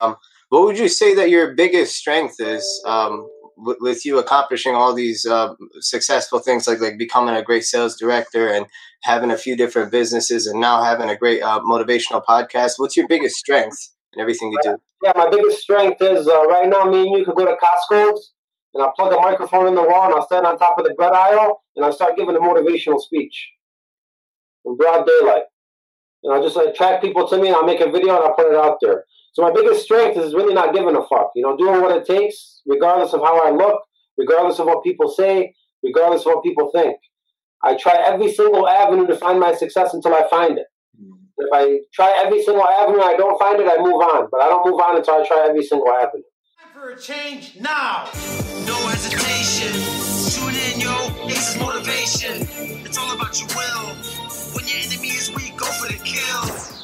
Um, what would you say that your biggest strength is um, with, with you accomplishing all these uh, successful things, like like becoming a great sales director and having a few different businesses, and now having a great uh, motivational podcast? What's your biggest strength in everything you do? Yeah, my biggest strength is uh, right now. Me and you could go to Costco's, and I'll plug a microphone in the wall, and I'll stand on top of the bread aisle, and I'll start giving a motivational speech in broad daylight. And I'll just attract people to me, and I'll make a video, and I'll put it out there. So my biggest strength is really not giving a fuck. You know, doing what it takes, regardless of how I look, regardless of what people say, regardless of what people think. I try every single avenue to find my success until I find it. Mm-hmm. If I try every single avenue, and I don't find it, I move on. But I don't move on until I try every single avenue. Time for a change now. No hesitation. Tune in, yo. Ace is motivation. It's all about your will. When your enemy is weak, go for the kill.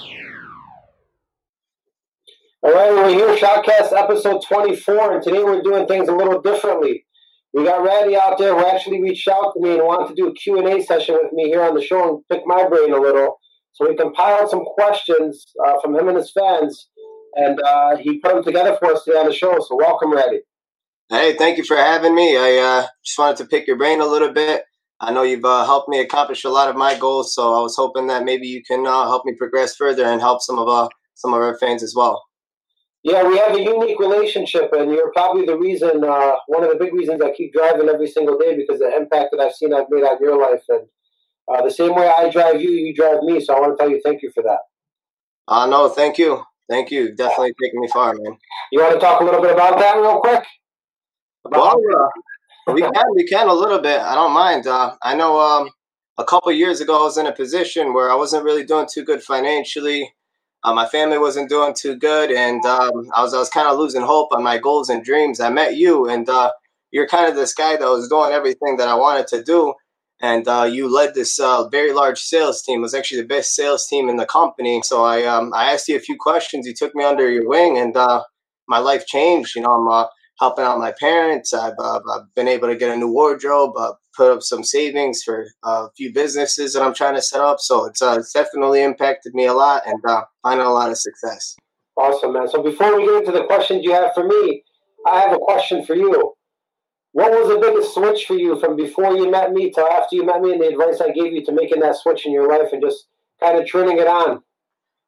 All right, we're here, Shoutcast episode 24, and today we're doing things a little differently. We got Ratty out there who actually reached out to me and wanted to do a Q&A session with me here on the show and pick my brain a little. So we compiled some questions uh, from him and his fans, and uh, he put them together for us today on the show. So welcome, Ratty. Hey, thank you for having me. I uh, just wanted to pick your brain a little bit. I know you've uh, helped me accomplish a lot of my goals, so I was hoping that maybe you can uh, help me progress further and help some of uh, some of our fans as well. Yeah, we have a unique relationship, and you're probably the reason, uh, one of the big reasons I keep driving every single day because the impact that I've seen I've made on your life. And uh, the same way I drive you, you drive me. So I want to tell you thank you for that. Uh, no, thank you. Thank you. Definitely taking me far, man. You want to talk a little bit about that real quick? About well, uh, we can, we can a little bit. I don't mind. Uh, I know um, a couple years ago I was in a position where I wasn't really doing too good financially. Uh, my family wasn't doing too good, and um, I was I was kind of losing hope on my goals and dreams. I met you, and uh, you're kind of this guy that was doing everything that I wanted to do, and uh, you led this uh, very large sales team. It was actually the best sales team in the company. So I um, I asked you a few questions. You took me under your wing, and uh, my life changed. You know, I'm uh, helping out my parents. I've, uh, I've, been able to get a new wardrobe, uh, put up some savings for a few businesses that I'm trying to set up. So it's, uh, it's definitely impacted me a lot and uh, finding a lot of success. Awesome, man. So before we get into the questions you have for me, I have a question for you. What was the biggest switch for you from before you met me to after you met me and the advice I gave you to making that switch in your life and just kind of turning it on?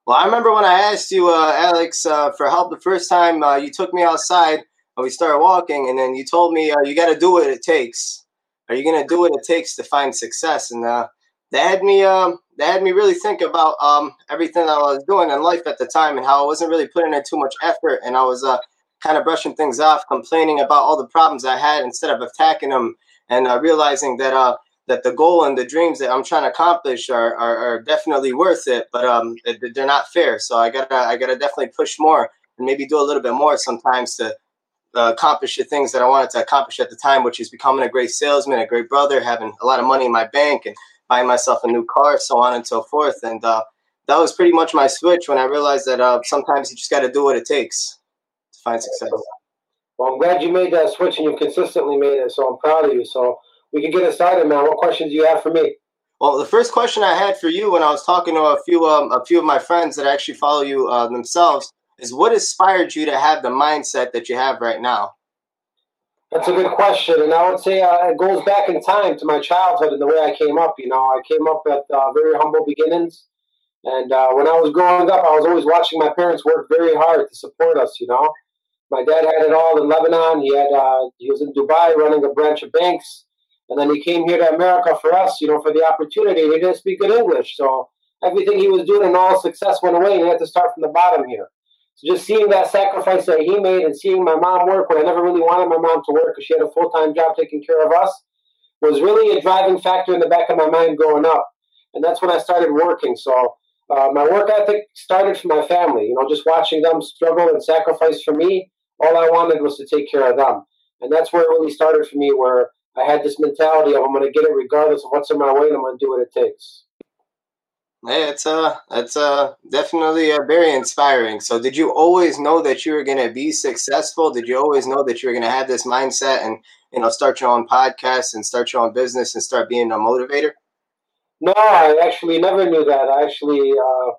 Well, I remember when I asked you, uh, Alex, uh, for help the first time, uh, you took me outside and we started walking, and then you told me uh, you got to do what it takes. Are you gonna do what it takes to find success? And uh, that had me um, that had me really think about um, everything that I was doing in life at the time and how I wasn't really putting in too much effort, and I was uh, kind of brushing things off, complaining about all the problems I had instead of attacking them, and uh, realizing that uh, that the goal and the dreams that I'm trying to accomplish are, are, are definitely worth it, but um, they're not fair. So I gotta I gotta definitely push more and maybe do a little bit more sometimes to uh, accomplish the things that I wanted to accomplish at the time, which is becoming a great salesman, a great brother, having a lot of money in my bank, and buying myself a new car, so on and so forth. And uh, that was pretty much my switch when I realized that uh, sometimes you just got to do what it takes to find success. Well, I'm glad you made that switch and you've consistently made it, so I'm proud of you. So we can get started, man. What questions do you have for me? Well, the first question I had for you when I was talking to a few um, a few of my friends that actually follow you uh, themselves is what inspired you to have the mindset that you have right now? That's a good question, and I would say uh, it goes back in time to my childhood and the way I came up. You know, I came up at uh, very humble beginnings, and uh, when I was growing up, I was always watching my parents work very hard to support us. You know, my dad had it all in Lebanon. He had uh, he was in Dubai running a branch of banks, and then he came here to America for us. You know, for the opportunity. He didn't speak good English, so everything he was doing and all success went away. And he had to start from the bottom here. So just seeing that sacrifice that he made and seeing my mom work when I never really wanted my mom to work because she had a full time job taking care of us was really a driving factor in the back of my mind growing up. And that's when I started working. So uh, my work ethic started from my family. You know, just watching them struggle and sacrifice for me. All I wanted was to take care of them, and that's where it really started for me. Where I had this mentality of I'm going to get it regardless of what's in my way, and I'm going to do what it takes. Yeah, it's uh it's uh definitely uh, very inspiring. So did you always know that you were going to be successful? Did you always know that you were going to have this mindset and you know start your own podcast and start your own business and start being a motivator? No, I actually never knew that. I actually uh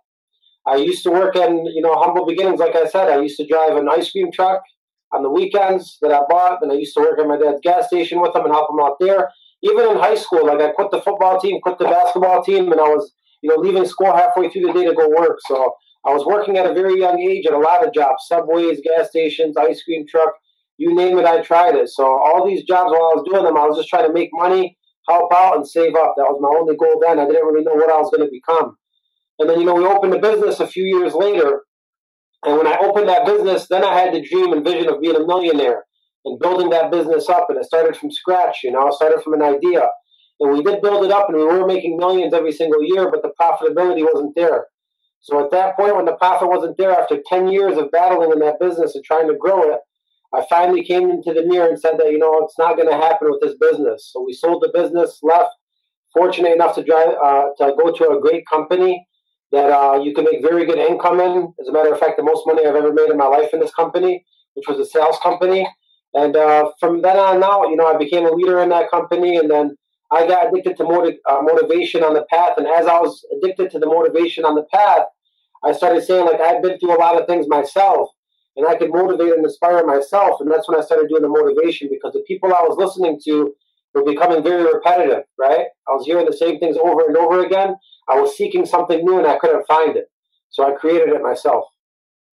I used to work in, you know, humble beginnings. Like I said, I used to drive an ice cream truck on the weekends that I bought, and I used to work at my dad's gas station with him and help him out there. Even in high school, like I quit the football team, quit the basketball team, and I was, you know, leaving school halfway through the day to go work. So I was working at a very young age at a lot of jobs, subways, gas stations, ice cream truck, you name it, I tried it. So all these jobs while I was doing them, I was just trying to make money, help out, and save up. That was my only goal then. I didn't really know what I was going to become. And then, you know, we opened a business a few years later. And when I opened that business, then I had the dream and vision of being a millionaire and building that business up. And it started from scratch, you know, it started from an idea. And we did build it up and we were making millions every single year, but the profitability wasn't there. So at that point, when the profit wasn't there, after 10 years of battling in that business and trying to grow it, I finally came into the mirror and said that, you know, it's not going to happen with this business. So we sold the business, left, fortunate enough to drive, uh, to go to a great company that uh, you can make very good income in. As a matter of fact, the most money I've ever made in my life in this company, which was a sales company. And uh, from then on out, you know, I became a leader in that company. And then I got addicted to motiv- uh, motivation on the path. And as I was addicted to the motivation on the path, I started saying, like, I've been through a lot of things myself and I could motivate and inspire myself. And that's when I started doing the motivation because the people I was listening to were becoming very repetitive, right? I was hearing the same things over and over again. I was seeking something new and I couldn't find it. So I created it myself.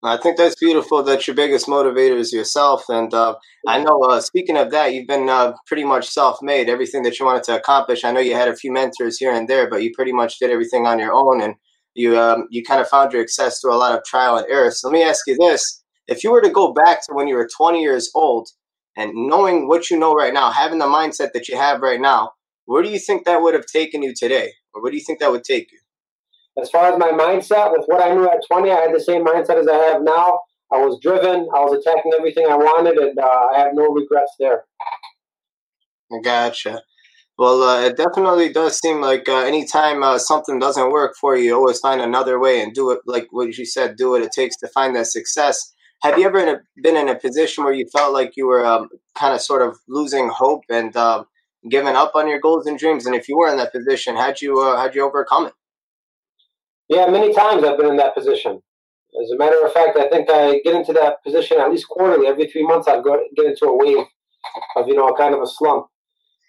I think that's beautiful that your biggest motivator is yourself. And uh, I know, uh, speaking of that, you've been uh, pretty much self made. Everything that you wanted to accomplish, I know you had a few mentors here and there, but you pretty much did everything on your own. And you, um, you kind of found your success through a lot of trial and error. So let me ask you this if you were to go back to when you were 20 years old and knowing what you know right now, having the mindset that you have right now, where do you think that would have taken you today? Or where do you think that would take you? As far as my mindset, with what I knew at 20, I had the same mindset as I have now. I was driven, I was attacking everything I wanted, and uh, I have no regrets there. Gotcha. Well, uh, it definitely does seem like uh, anytime uh, something doesn't work for you, you always find another way and do it like what you said, do what it takes to find that success. Have you ever in a, been in a position where you felt like you were um, kind of sort of losing hope and um, giving up on your goals and dreams? And if you were in that position, how'd you uh, how'd you overcome it? Yeah, many times I've been in that position. As a matter of fact, I think I get into that position at least quarterly. Every three months, I'd go get into a wave of you know a kind of a slump.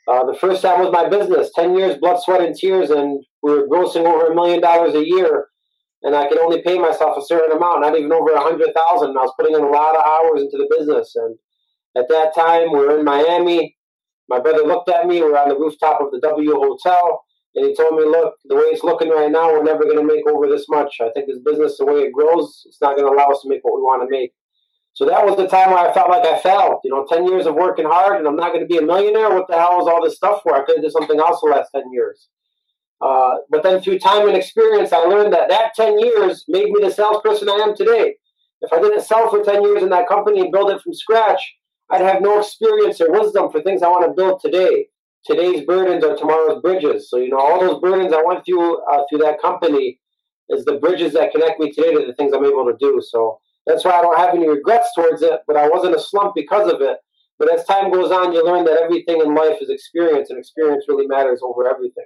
Uh, the first time was my business. Ten years, blood, sweat, and tears, and we were grossing over a million dollars a year and I could only pay myself a certain amount, not even over a hundred thousand. I was putting in a lot of hours into the business, and at that time we were in Miami. My brother looked at me. We are on the rooftop of the W Hotel, and he told me, "Look, the way it's looking right now, we're never going to make over this much. I think this business, the way it grows, it's not going to allow us to make what we want to make." So that was the time where I felt like I failed. You know, ten years of working hard, and I'm not going to be a millionaire. What the hell is all this stuff for? I could have done something else the last ten years. Uh, but then through time and experience, I learned that that 10 years made me the salesperson I am today. If I didn't sell for 10 years in that company and build it from scratch, I'd have no experience or wisdom for things I want to build today. Today's burdens are tomorrow's bridges. So, you know, all those burdens I went through uh, through that company is the bridges that connect me today to the things I'm able to do. So that's why I don't have any regrets towards it, but I wasn't a slump because of it. But as time goes on, you learn that everything in life is experience, and experience really matters over everything.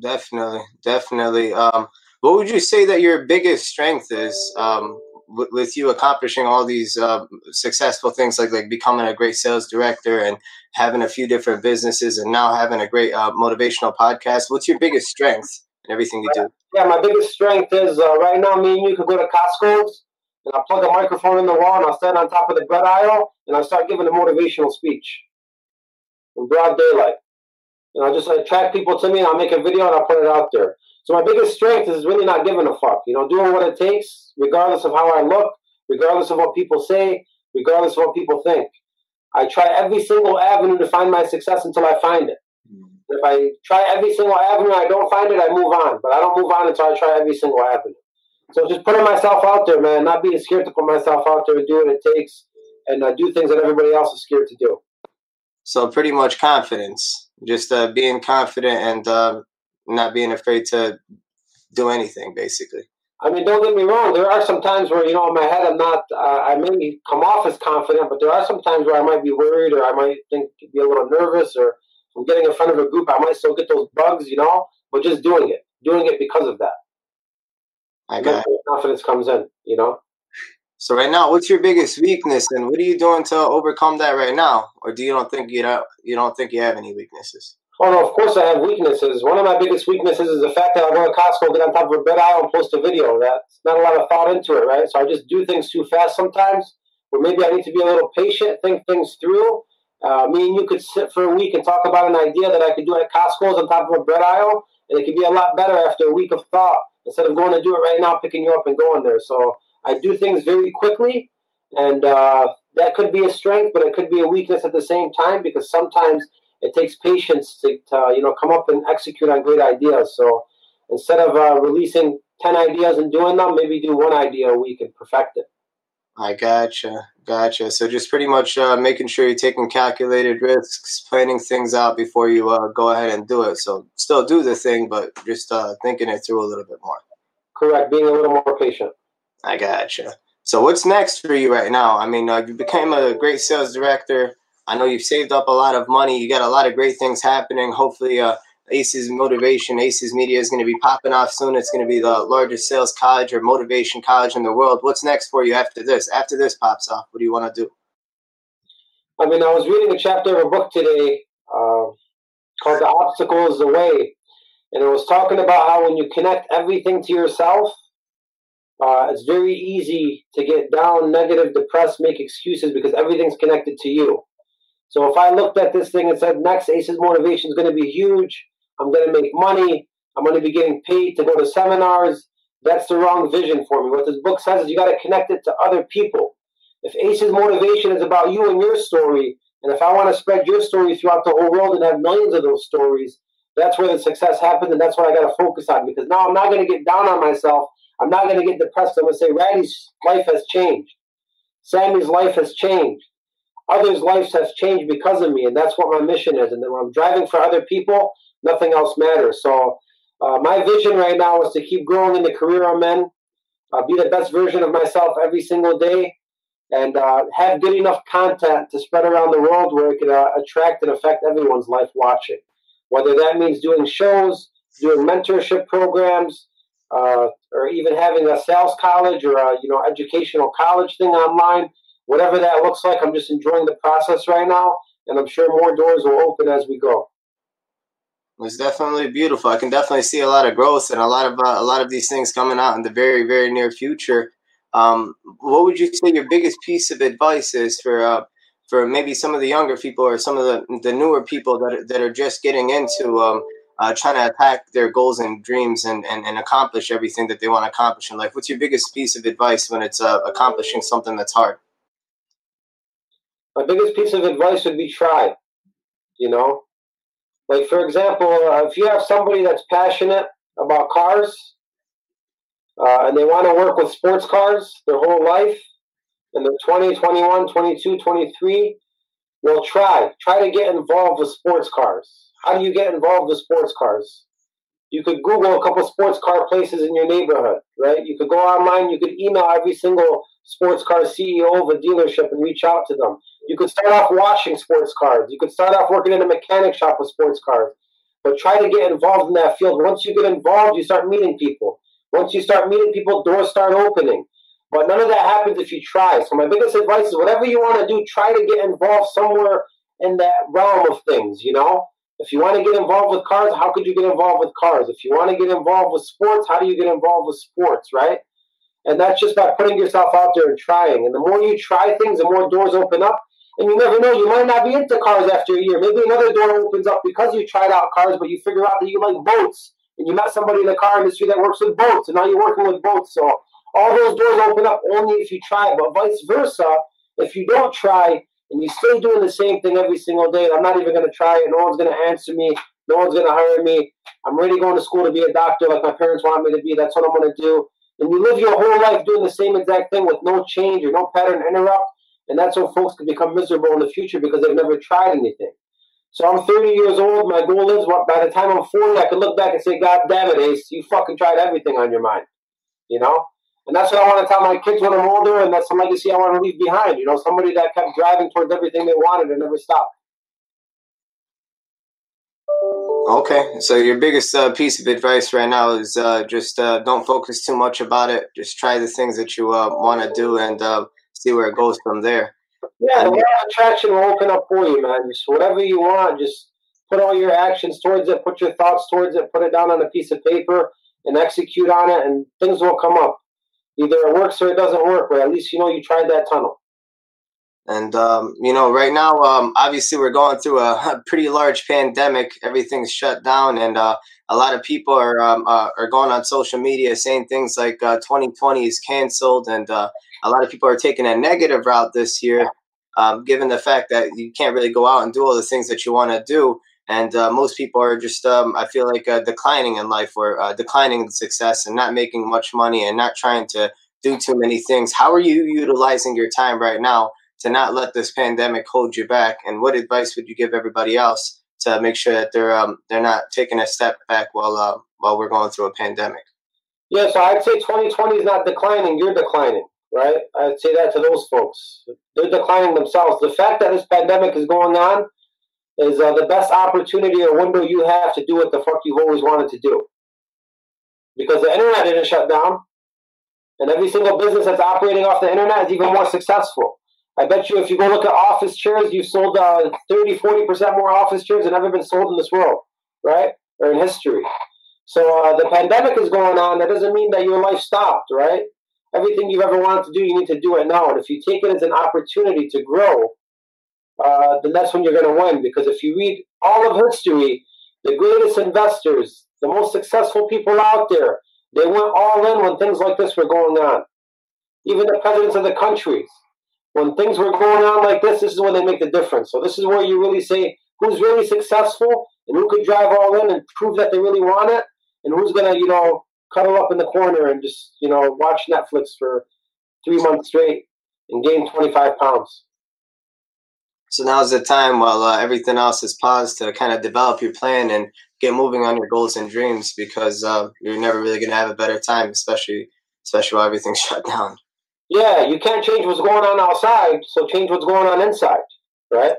Definitely, definitely. Um, what would you say that your biggest strength is um, with, with you accomplishing all these uh, successful things, like like becoming a great sales director and having a few different businesses, and now having a great uh, motivational podcast? What's your biggest strength in everything you do? Yeah, my biggest strength is uh, right now. Me and you could go to Costco's, and I'll plug a microphone in the wall, and I'll stand on top of the bread aisle, and I'll start giving a motivational speech in broad daylight. And I'll just attract people to me and I'll make a video and I'll put it out there. So my biggest strength is really not giving a fuck. You know, doing what it takes, regardless of how I look, regardless of what people say, regardless of what people think. I try every single avenue to find my success until I find it. Mm-hmm. If I try every single avenue and I don't find it, I move on. But I don't move on until I try every single avenue. So just putting myself out there, man, not being scared to put myself out there and do what it takes and uh, do things that everybody else is scared to do. So pretty much confidence just uh, being confident and uh, not being afraid to do anything, basically. I mean, don't get me wrong. There are some times where you know, in my head, I'm not. Uh, I may come off as confident, but there are some times where I might be worried, or I might think be a little nervous, or I'm getting in front of a group, I might still get those bugs, you know. But just doing it, doing it because of that. I got it. confidence comes in. You know. So right now, what's your biggest weakness, and what are you doing to overcome that right now? Or do you don't think you don't you don't think you have any weaknesses? Oh no, of course I have weaknesses. One of my biggest weaknesses is the fact that I go to Costco, get on top of a bed aisle, and post a video. That's not a lot of thought into it, right? So I just do things too fast sometimes. Or maybe I need to be a little patient, think things through. Uh, me and you could sit for a week and talk about an idea that I could do at Costco's on top of a bread aisle, and it could be a lot better after a week of thought instead of going to do it right now, picking you up and going there. So I do things very quickly, and uh, that could be a strength, but it could be a weakness at the same time because sometimes it takes patience to, to you know come up and execute on great ideas. So instead of uh, releasing ten ideas and doing them, maybe do one idea a week and perfect it. I gotcha, gotcha. So just pretty much uh, making sure you're taking calculated risks, planning things out before you uh, go ahead and do it. So still do the thing, but just uh, thinking it through a little bit more. Correct. Being a little more patient. I gotcha. So what's next for you right now? I mean, uh, you became a great sales director. I know you've saved up a lot of money. You got a lot of great things happening. Hopefully, uh, Aces Motivation, Aces Media is going to be popping off soon. It's going to be the largest sales college or motivation college in the world. What's next for you after this? After this pops off, what do you want to do? I mean, I was reading a chapter of a book today uh, called The Obstacle is the Way. And it was talking about how when you connect everything to yourself, uh, it's very easy to get down, negative, depressed, make excuses because everything's connected to you. So if I looked at this thing and said, next ACES motivation is going to be huge, I'm going to make money, I'm going to be getting paid to go to seminars, that's the wrong vision for me. What this book says is you got to connect it to other people. If ACES motivation is about you and your story, and if I want to spread your story throughout the whole world and have millions of those stories, that's where the success happens, and that's what I got to focus on. Because now I'm not going to get down on myself. I'm not going to get depressed. I'm going to say, Raddy's life has changed. Sammy's life has changed others' lives has changed because of me, and that's what my mission is. And then when I'm driving for other people, nothing else matters. So uh, my vision right now is to keep growing in the career I'm in, uh, be the best version of myself every single day, and uh, have good enough content to spread around the world where it can uh, attract and affect everyone's life watching. Whether that means doing shows, doing mentorship programs, uh, or even having a sales college or a you know educational college thing online whatever that looks like, I'm just enjoying the process right now, and I'm sure more doors will open as we go. It's definitely beautiful. I can definitely see a lot of growth and a lot of uh, a lot of these things coming out in the very very near future. Um, what would you say your biggest piece of advice is for uh, for maybe some of the younger people or some of the, the newer people that are, that are just getting into um, uh, trying to attack their goals and dreams and, and, and accomplish everything that they want to accomplish in life? What's your biggest piece of advice when it's uh, accomplishing something that's hard? My biggest piece of advice would be try. You know, like for example, uh, if you have somebody that's passionate about cars uh, and they want to work with sports cars their whole life, and they're 20, 21, 22, 23, well, try. Try to get involved with sports cars. How do you get involved with sports cars? You could Google a couple sports car places in your neighborhood, right? You could go online, you could email every single sports car CEO of a dealership and reach out to them. You could start off washing sports cars. You could start off working in a mechanic shop with sports cars. But try to get involved in that field. Once you get involved, you start meeting people. Once you start meeting people, doors start opening. But none of that happens if you try. So my biggest advice is whatever you want to do, try to get involved somewhere in that realm of things, you know? If you want to get involved with cars, how could you get involved with cars? If you want to get involved with sports, how do you get involved with sports, right? And that's just by putting yourself out there and trying. And the more you try things, the more doors open up. And you never know, you might not be into cars after a year. Maybe another door opens up because you tried out cars, but you figure out that you like boats. And you met somebody in the car industry that works with boats, and now you're working with boats. So all those doors open up only if you try, but vice versa. If you don't try and you stay doing the same thing every single day, I'm not even going to try it. No one's going to answer me. No one's going to hire me. I'm ready going to school to be a doctor like my parents want me to be. That's what I'm going to do and you live your whole life doing the same exact thing with no change or no pattern interrupt, and that's how folks can become miserable in the future because they've never tried anything. So I'm 30 years old. My goal is, by the time I'm 40, I can look back and say, God damn it, Ace, you fucking tried everything on your mind. You know? And that's what I want to tell my kids when I'm older, and that's the legacy I want to leave behind. You know, somebody that kept driving towards everything they wanted and never stopped. Okay, so your biggest uh, piece of advice right now is uh, just uh, don't focus too much about it. Just try the things that you uh, want to do and uh, see where it goes from there. Yeah, the law of attraction will open up for you, man. Just whatever you want, just put all your actions towards it, put your thoughts towards it, put it down on a piece of paper, and execute on it, and things will come up. Either it works or it doesn't work, but at least you know you tried that tunnel. And um, you know, right now, um, obviously, we're going through a, a, pretty large pandemic. Everything's shut down, and uh, a lot of people are um, uh, are going on social media saying things like uh, 2020 is canceled, and uh, a lot of people are taking a negative route this year, um, given the fact that you can't really go out and do all the things that you want to do. And uh, most people are just, um, I feel like, uh, declining in life or declining in success and not making much money and not trying to do too many things. How are you utilizing your time right now? to not let this pandemic hold you back? And what advice would you give everybody else to make sure that they're um, they're not taking a step back while uh, while we're going through a pandemic? Yeah, so I'd say 2020 is not declining; you're declining, right? I'd say that to those folks. They're declining themselves. The fact that this pandemic is going on is uh, the best opportunity or window you have to do what the fuck you've always wanted to do. Because the internet didn't shut down, and every single business that's operating off the internet is even more successful. I bet you if you go look at office chairs, you've sold uh, 30, 40% more office chairs than ever been sold in this world, right? Or in history. So uh, the pandemic is going on. That doesn't mean that your life stopped, right? Everything you've ever wanted to do, you need to do it now. And if you take it as an opportunity to grow, uh, then that's when you're going to win. Because if you read all of history, the greatest investors, the most successful people out there, they went all in when things like this were going on. Even the presidents of the countries, when things were going on like this, this is when they make the difference. So this is where you really say who's really successful and who could drive all in and prove that they really want it, and who's gonna, you know, cuddle up in the corner and just, you know, watch Netflix for three months straight and gain 25 pounds. So now's the time while uh, everything else is paused to kind of develop your plan and get moving on your goals and dreams because uh, you're never really going to have a better time, especially especially while everything's shut down. Yeah, you can't change what's going on outside, so change what's going on inside, right?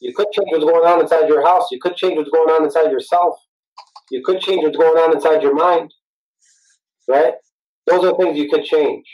You could change what's going on inside your house. You could change what's going on inside yourself. You could change what's going on inside your mind, right? Those are things you could change.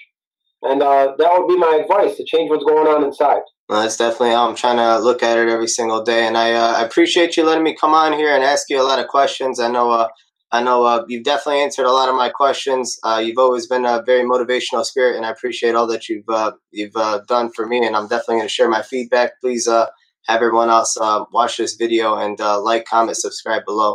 And uh, that would be my advice to change what's going on inside. Well, that's definitely how I'm trying to look at it every single day. And I, uh, I appreciate you letting me come on here and ask you a lot of questions. I know uh, I know uh, you've definitely answered a lot of my questions. Uh, you've always been a very motivational spirit, and I appreciate all that you've uh, you've uh, done for me. And I'm definitely going to share my feedback. Please uh, have everyone else uh, watch this video and like, comment, subscribe below.